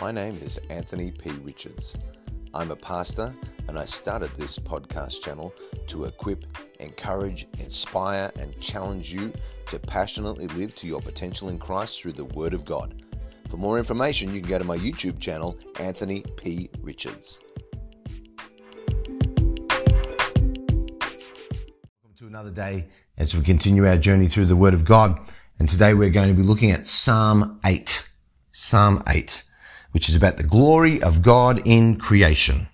My name is Anthony P. Richards. I'm a pastor and I started this podcast channel to equip, encourage, inspire, and challenge you to passionately live to your potential in Christ through the Word of God. For more information, you can go to my YouTube channel, Anthony P. Richards. Welcome to another day as we continue our journey through the Word of God. And today we're going to be looking at Psalm 8. Psalm 8 which is about the glory of God in creation.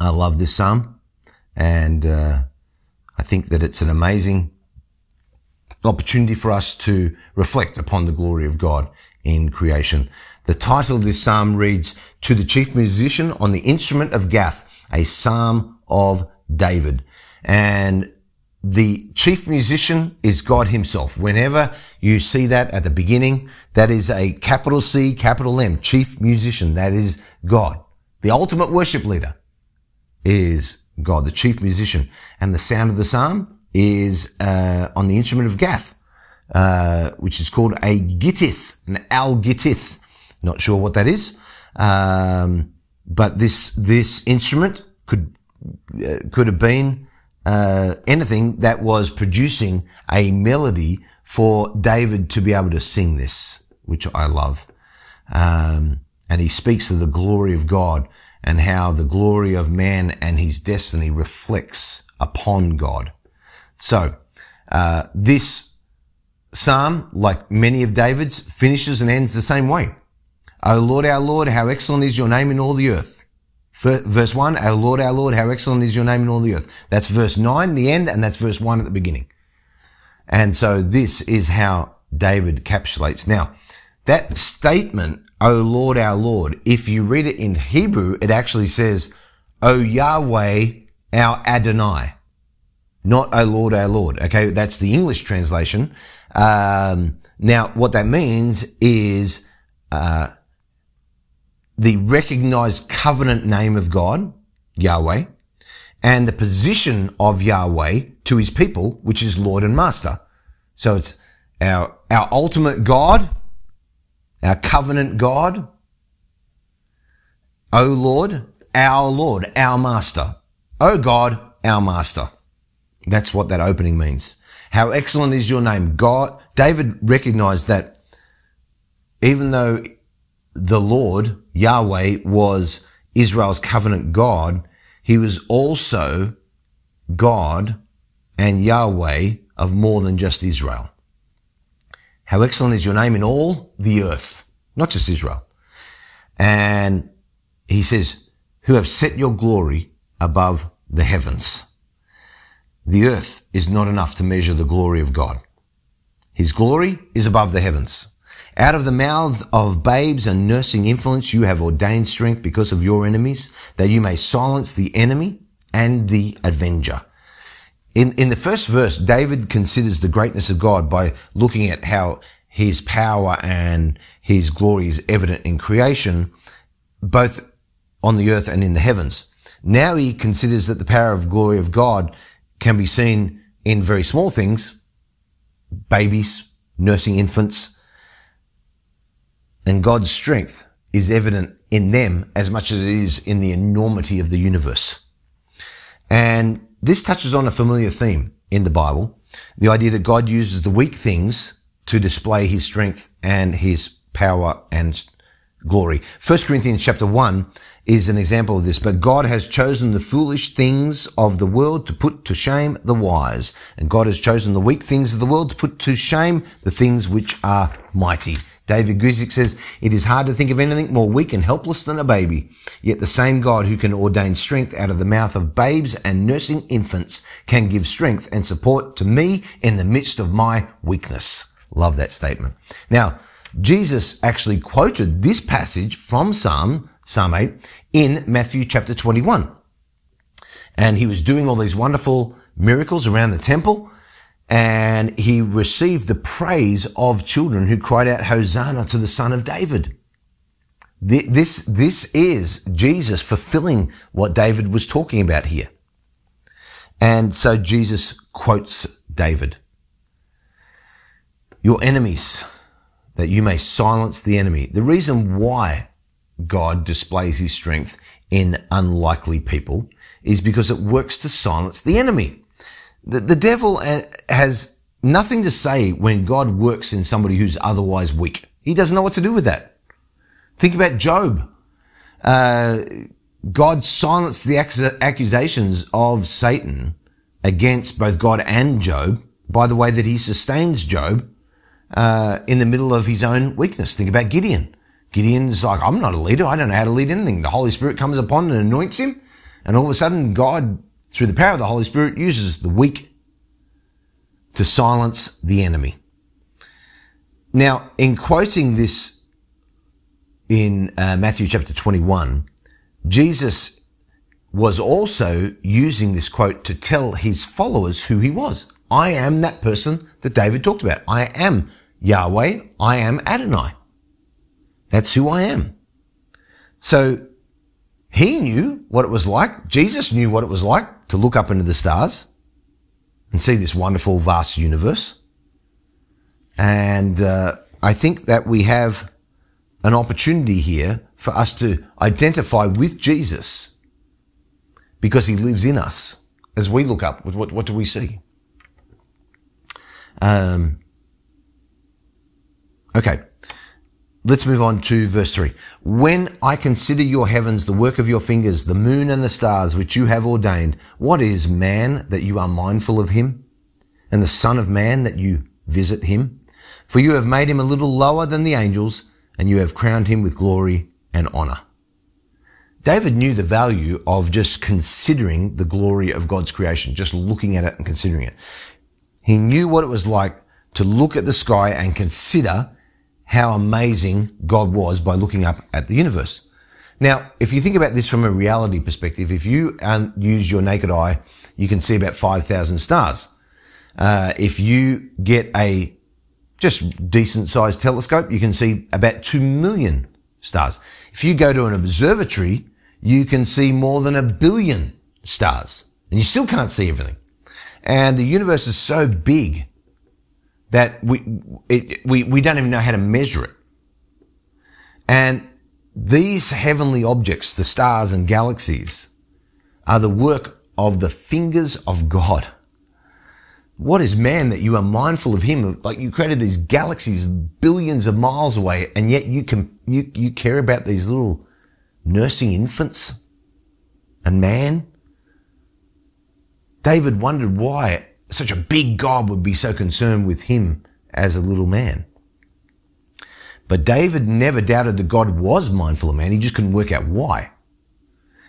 I love this psalm, and uh, I think that it's an amazing opportunity for us to reflect upon the glory of God in creation. The title of this psalm reads, To the chief musician on the instrument of Gath, a psalm of David. And the chief musician is God himself. Whenever you see that at the beginning, that is a capital C, capital M, chief musician. That is God. The ultimate worship leader is God, the chief musician. And the sound of the psalm is uh, on the instrument of Gath, uh, which is called a gittith, an al gittith. Not sure what that is, um, but this this instrument could uh, could have been uh, anything that was producing a melody for David to be able to sing this, which I love. Um, and he speaks of the glory of God and how the glory of man and his destiny reflects upon God. So, uh, this psalm, like many of David's, finishes and ends the same way. O Lord, our Lord, how excellent is your name in all the earth. Verse 1, Our Lord, our Lord, how excellent is your name in all the earth. That's verse 9, the end, and that's verse 1 at the beginning. And so this is how David capsulates. Now, that statement, O Lord, our Lord, if you read it in Hebrew, it actually says, O Yahweh, our Adonai. Not O Lord, our Lord. Okay, that's the English translation. Um, now, what that means is, uh, the recognized covenant name of God, Yahweh, and the position of Yahweh to his people, which is Lord and Master. So it's our, our ultimate God, our covenant God, O Lord, our Lord, our Master. O God, our Master. That's what that opening means. How excellent is your name. God, David recognized that even though the Lord, Yahweh, was Israel's covenant God, he was also God and Yahweh of more than just Israel. How excellent is your name in all the earth, not just Israel. And he says, who have set your glory above the heavens. The earth is not enough to measure the glory of God. His glory is above the heavens. Out of the mouth of babes and nursing infants, you have ordained strength because of your enemies, that you may silence the enemy and the avenger. In, in the first verse, David considers the greatness of God by looking at how his power and his glory is evident in creation, both on the earth and in the heavens. Now he considers that the power of glory of God can be seen in very small things, babies, nursing infants, and God's strength is evident in them as much as it is in the enormity of the universe. And this touches on a familiar theme in the Bible, the idea that God uses the weak things to display his strength and his power and glory. 1 Corinthians chapter 1 is an example of this, but God has chosen the foolish things of the world to put to shame the wise, and God has chosen the weak things of the world to put to shame the things which are mighty. David Guzik says, it is hard to think of anything more weak and helpless than a baby. Yet the same God who can ordain strength out of the mouth of babes and nursing infants can give strength and support to me in the midst of my weakness. Love that statement. Now, Jesus actually quoted this passage from Psalm, Psalm 8 in Matthew chapter 21. And he was doing all these wonderful miracles around the temple and he received the praise of children who cried out, Hosanna to the son of David. This, this is Jesus fulfilling what David was talking about here. And so Jesus quotes David. Your enemies, that you may silence the enemy. The reason why God displays his strength in unlikely people is because it works to silence the enemy. The, the devil uh, has nothing to say when God works in somebody who's otherwise weak. He doesn't know what to do with that. Think about Job. Uh, God silenced the accusations of Satan against both God and Job by the way that he sustains Job uh, in the middle of his own weakness. Think about Gideon. Gideon's like, I'm not a leader. I don't know how to lead anything. The Holy Spirit comes upon and anoints him. And all of a sudden, God, through the power of the Holy Spirit, uses the weak to silence the enemy. Now, in quoting this in uh, Matthew chapter 21, Jesus was also using this quote to tell his followers who he was. I am that person that David talked about. I am Yahweh. I am Adonai. That's who I am. So he knew what it was like. Jesus knew what it was like to look up into the stars and see this wonderful, vast universe. And uh, I think that we have an opportunity here for us to identify with Jesus because he lives in us. As we look up, what, what do we see? Um, okay. Let's move on to verse 3. When I consider your heavens, the work of your fingers, the moon and the stars which you have ordained, what is man that you are mindful of him? And the son of man that you visit him? For you have made him a little lower than the angels, and you have crowned him with glory and honor. David knew the value of just considering the glory of God's creation, just looking at it and considering it. He knew what it was like to look at the sky and consider how amazing God was by looking up at the universe. Now, if you think about this from a reality perspective, if you um, use your naked eye, you can see about 5,000 stars. Uh, if you get a just decent sized telescope, you can see about 2 million stars. If you go to an observatory, you can see more than a billion stars and you still can't see everything. And the universe is so big that we, it, we, we don't even know how to measure it. And these heavenly objects, the stars and galaxies, are the work of the fingers of God. What is man that you are mindful of him? Like you created these galaxies billions of miles away, and yet you can, you, you care about these little nursing infants and man? David wondered why such a big God would be so concerned with him as a little man. But David never doubted that God was mindful of man. He just couldn't work out why.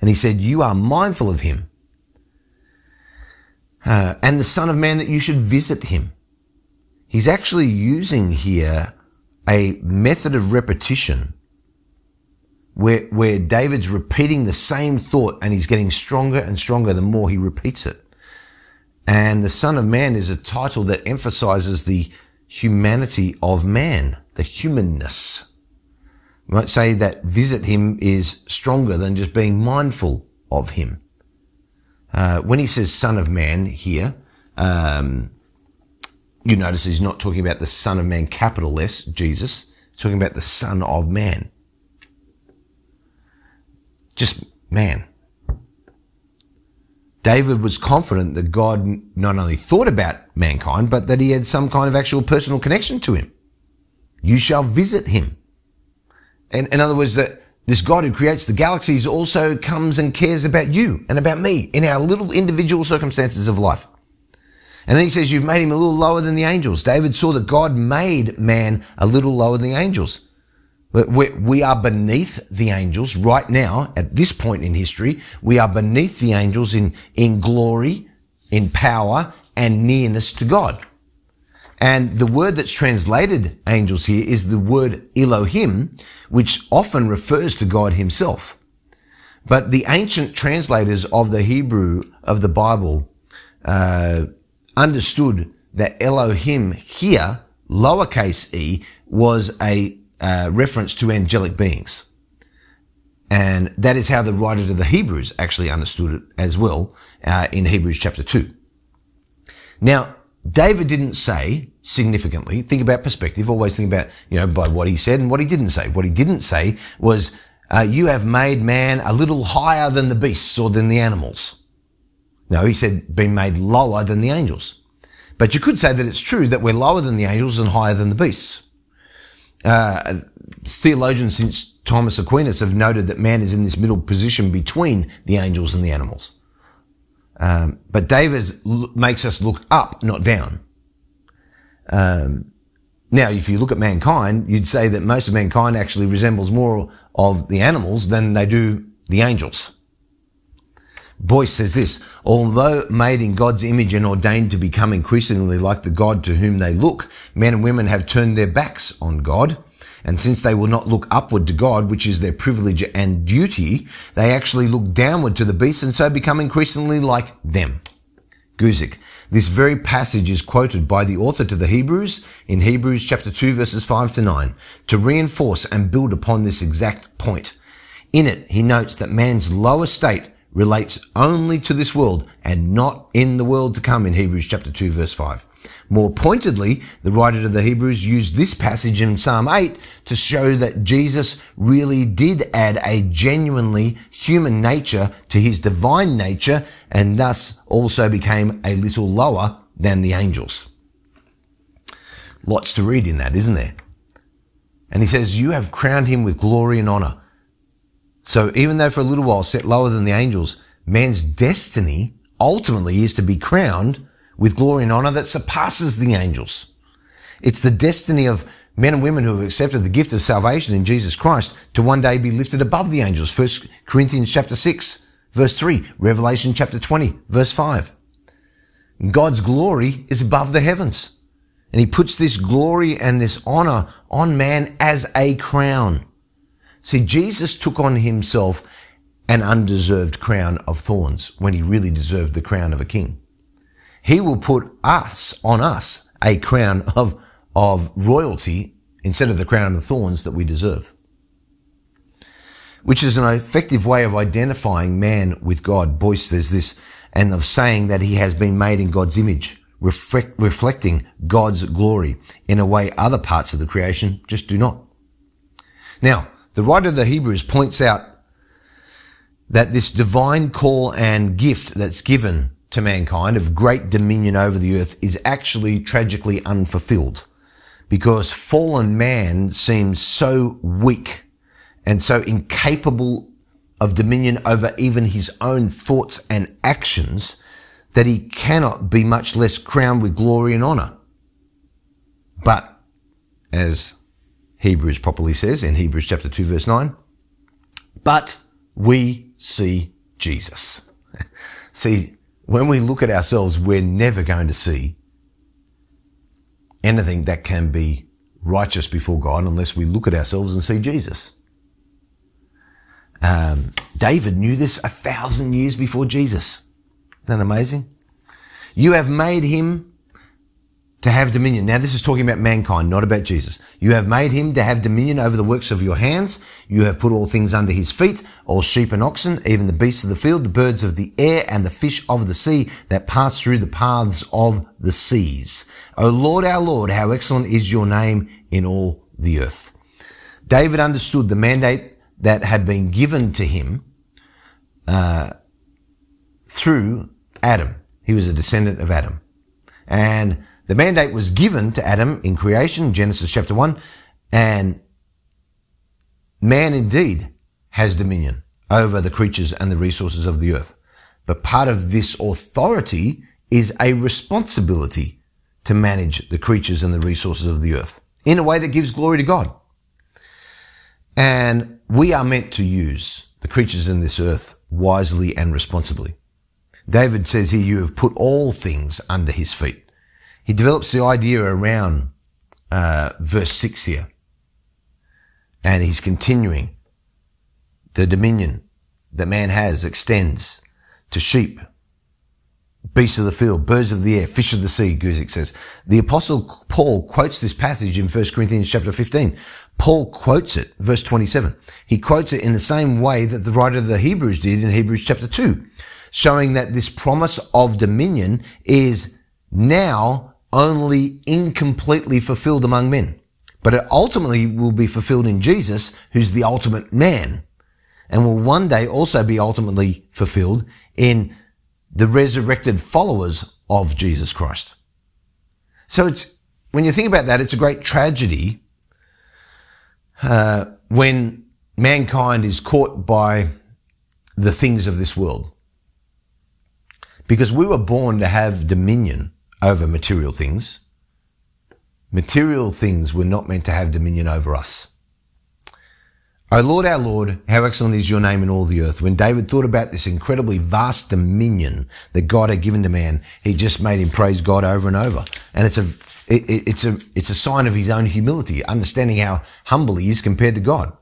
And he said, you are mindful of him. Uh, and the son of man that you should visit him. He's actually using here a method of repetition where, where David's repeating the same thought and he's getting stronger and stronger the more he repeats it. And the Son of Man is a title that emphasizes the humanity of man, the humanness. You might say that visit him is stronger than just being mindful of him. Uh, when he says Son of Man here, um, you notice he's not talking about the Son of Man, capital S, Jesus. He's talking about the Son of Man. Just man. David was confident that God not only thought about mankind, but that he had some kind of actual personal connection to him. You shall visit him. And in other words, that this God who creates the galaxies also comes and cares about you and about me in our little individual circumstances of life. And then he says, you've made him a little lower than the angels. David saw that God made man a little lower than the angels. We are beneath the angels right now at this point in history. We are beneath the angels in, in glory, in power and nearness to God. And the word that's translated angels here is the word Elohim, which often refers to God himself. But the ancient translators of the Hebrew of the Bible uh, understood that Elohim here, lowercase e, was a uh, reference to angelic beings. And that is how the writer to the Hebrews actually understood it as well uh, in Hebrews chapter 2. Now, David didn't say significantly, think about perspective, always think about, you know, by what he said and what he didn't say. What he didn't say was, uh, you have made man a little higher than the beasts or than the animals. No, he said, been made lower than the angels. But you could say that it's true that we're lower than the angels and higher than the beasts. Uh, theologians since Thomas Aquinas have noted that man is in this middle position between the angels and the animals. Um, but David makes us look up, not down. Um, now, if you look at mankind, you'd say that most of mankind actually resembles more of the animals than they do the angels. Boyce says this, although made in God's image and ordained to become increasingly like the God to whom they look, men and women have turned their backs on God. And since they will not look upward to God, which is their privilege and duty, they actually look downward to the beasts and so become increasingly like them. Guzik. This very passage is quoted by the author to the Hebrews in Hebrews chapter 2 verses 5 to 9 to reinforce and build upon this exact point. In it, he notes that man's lower state relates only to this world and not in the world to come in Hebrews chapter 2 verse 5. More pointedly, the writer to the Hebrews used this passage in Psalm 8 to show that Jesus really did add a genuinely human nature to his divine nature and thus also became a little lower than the angels. Lots to read in that, isn't there? And he says, you have crowned him with glory and honor so even though for a little while set lower than the angels, man's destiny ultimately is to be crowned with glory and honor that surpasses the angels. It's the destiny of men and women who have accepted the gift of salvation in Jesus Christ to one day be lifted above the angels. 1 Corinthians chapter 6, verse 3, Revelation chapter 20, verse 5. God's glory is above the heavens. And he puts this glory and this honor on man as a crown. See, Jesus took on himself an undeserved crown of thorns when he really deserved the crown of a king. He will put us, on us, a crown of, of royalty instead of the crown of thorns that we deserve. Which is an effective way of identifying man with God. Boyce says this, and of saying that he has been made in God's image, reflect, reflecting God's glory in a way other parts of the creation just do not. Now, the writer of the Hebrews points out that this divine call and gift that's given to mankind of great dominion over the earth is actually tragically unfulfilled because fallen man seems so weak and so incapable of dominion over even his own thoughts and actions that he cannot be much less crowned with glory and honor. But as Hebrews properly says in Hebrews chapter 2 verse 9. But we see Jesus. see, when we look at ourselves, we're never going to see anything that can be righteous before God unless we look at ourselves and see Jesus. Um, David knew this a thousand years before Jesus. Isn't that amazing? You have made him to have dominion. Now this is talking about mankind, not about Jesus. You have made him to have dominion over the works of your hands. You have put all things under his feet, all sheep and oxen, even the beasts of the field, the birds of the air, and the fish of the sea that pass through the paths of the seas. O Lord, our Lord, how excellent is your name in all the earth. David understood the mandate that had been given to him uh, through Adam. He was a descendant of Adam. And the mandate was given to Adam in creation, Genesis chapter 1, and man indeed has dominion over the creatures and the resources of the earth. But part of this authority is a responsibility to manage the creatures and the resources of the earth in a way that gives glory to God. And we are meant to use the creatures in this earth wisely and responsibly. David says here, you have put all things under his feet he develops the idea around uh, verse 6 here. And he's continuing. The dominion that man has extends to sheep, beasts of the field, birds of the air, fish of the sea, Guzik says. The apostle Paul quotes this passage in 1 Corinthians chapter 15. Paul quotes it, verse 27. He quotes it in the same way that the writer of the Hebrews did in Hebrews chapter 2, showing that this promise of dominion is now only incompletely fulfilled among men. But it ultimately will be fulfilled in Jesus, who's the ultimate man, and will one day also be ultimately fulfilled in the resurrected followers of Jesus Christ. So it's, when you think about that, it's a great tragedy uh, when mankind is caught by the things of this world. Because we were born to have dominion over material things. Material things were not meant to have dominion over us. O Lord, our Lord, how excellent is your name in all the earth. When David thought about this incredibly vast dominion that God had given to man, he just made him praise God over and over. And it's a, it, it's a, it's a sign of his own humility, understanding how humble he is compared to God.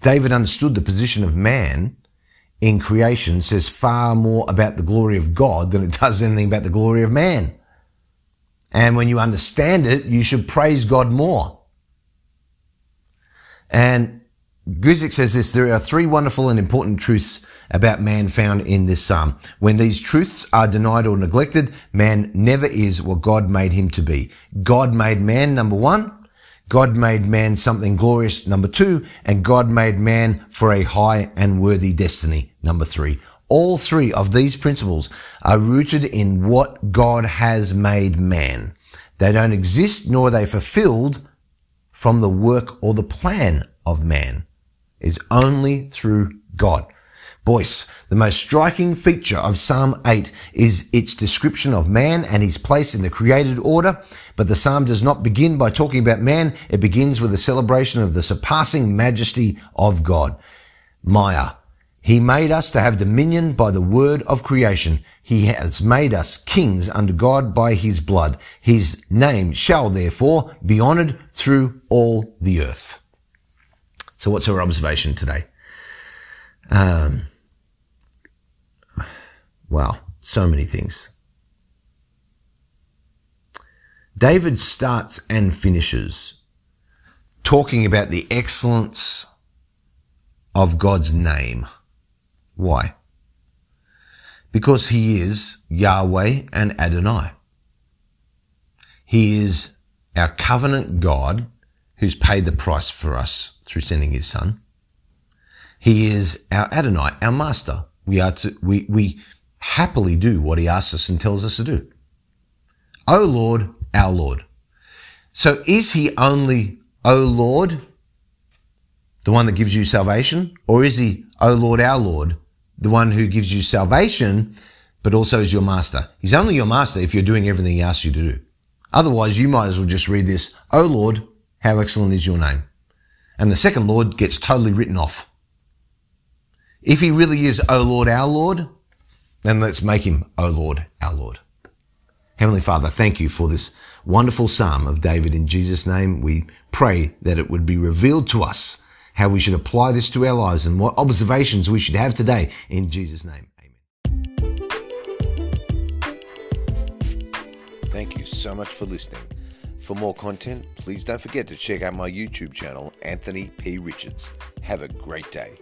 David understood the position of man in creation says far more about the glory of God than it does anything about the glory of man. And when you understand it, you should praise God more. And Guzik says this, there are three wonderful and important truths about man found in this psalm. When these truths are denied or neglected, man never is what God made him to be. God made man, number one. God made man something glorious, number two. And God made man for a high and worthy destiny, number three. All three of these principles are rooted in what God has made man. They don't exist nor are they fulfilled from the work or the plan of man. It's only through God. Boyce, the most striking feature of Psalm 8 is its description of man and his place in the created order. But the psalm does not begin by talking about man. It begins with a celebration of the surpassing majesty of God. Meyer. He made us to have dominion by the word of creation. He has made us kings under God by his blood. His name shall therefore be honored through all the earth. So what's our observation today? Um, wow, so many things. David starts and finishes talking about the excellence of God's name. Why? because he is Yahweh and Adonai. He is our covenant God who's paid the price for us through sending his son. He is our Adonai, our master. We are to, we, we happily do what he asks us and tells us to do. O Lord, our Lord. So is he only, O Lord, the one that gives you salvation? Or is he, O Lord, our Lord, the one who gives you salvation, but also is your master. He's only your master if you're doing everything he asks you to do. Otherwise, you might as well just read this, O Lord, how excellent is your name. And the second Lord gets totally written off. If he really is, O Lord, our Lord, then let's make him, O Lord, our Lord. Heavenly Father, thank you for this wonderful psalm of David. In Jesus' name, we pray that it would be revealed to us how we should apply this to our lives and what observations we should have today. In Jesus' name, amen. Thank you so much for listening. For more content, please don't forget to check out my YouTube channel, Anthony P. Richards. Have a great day.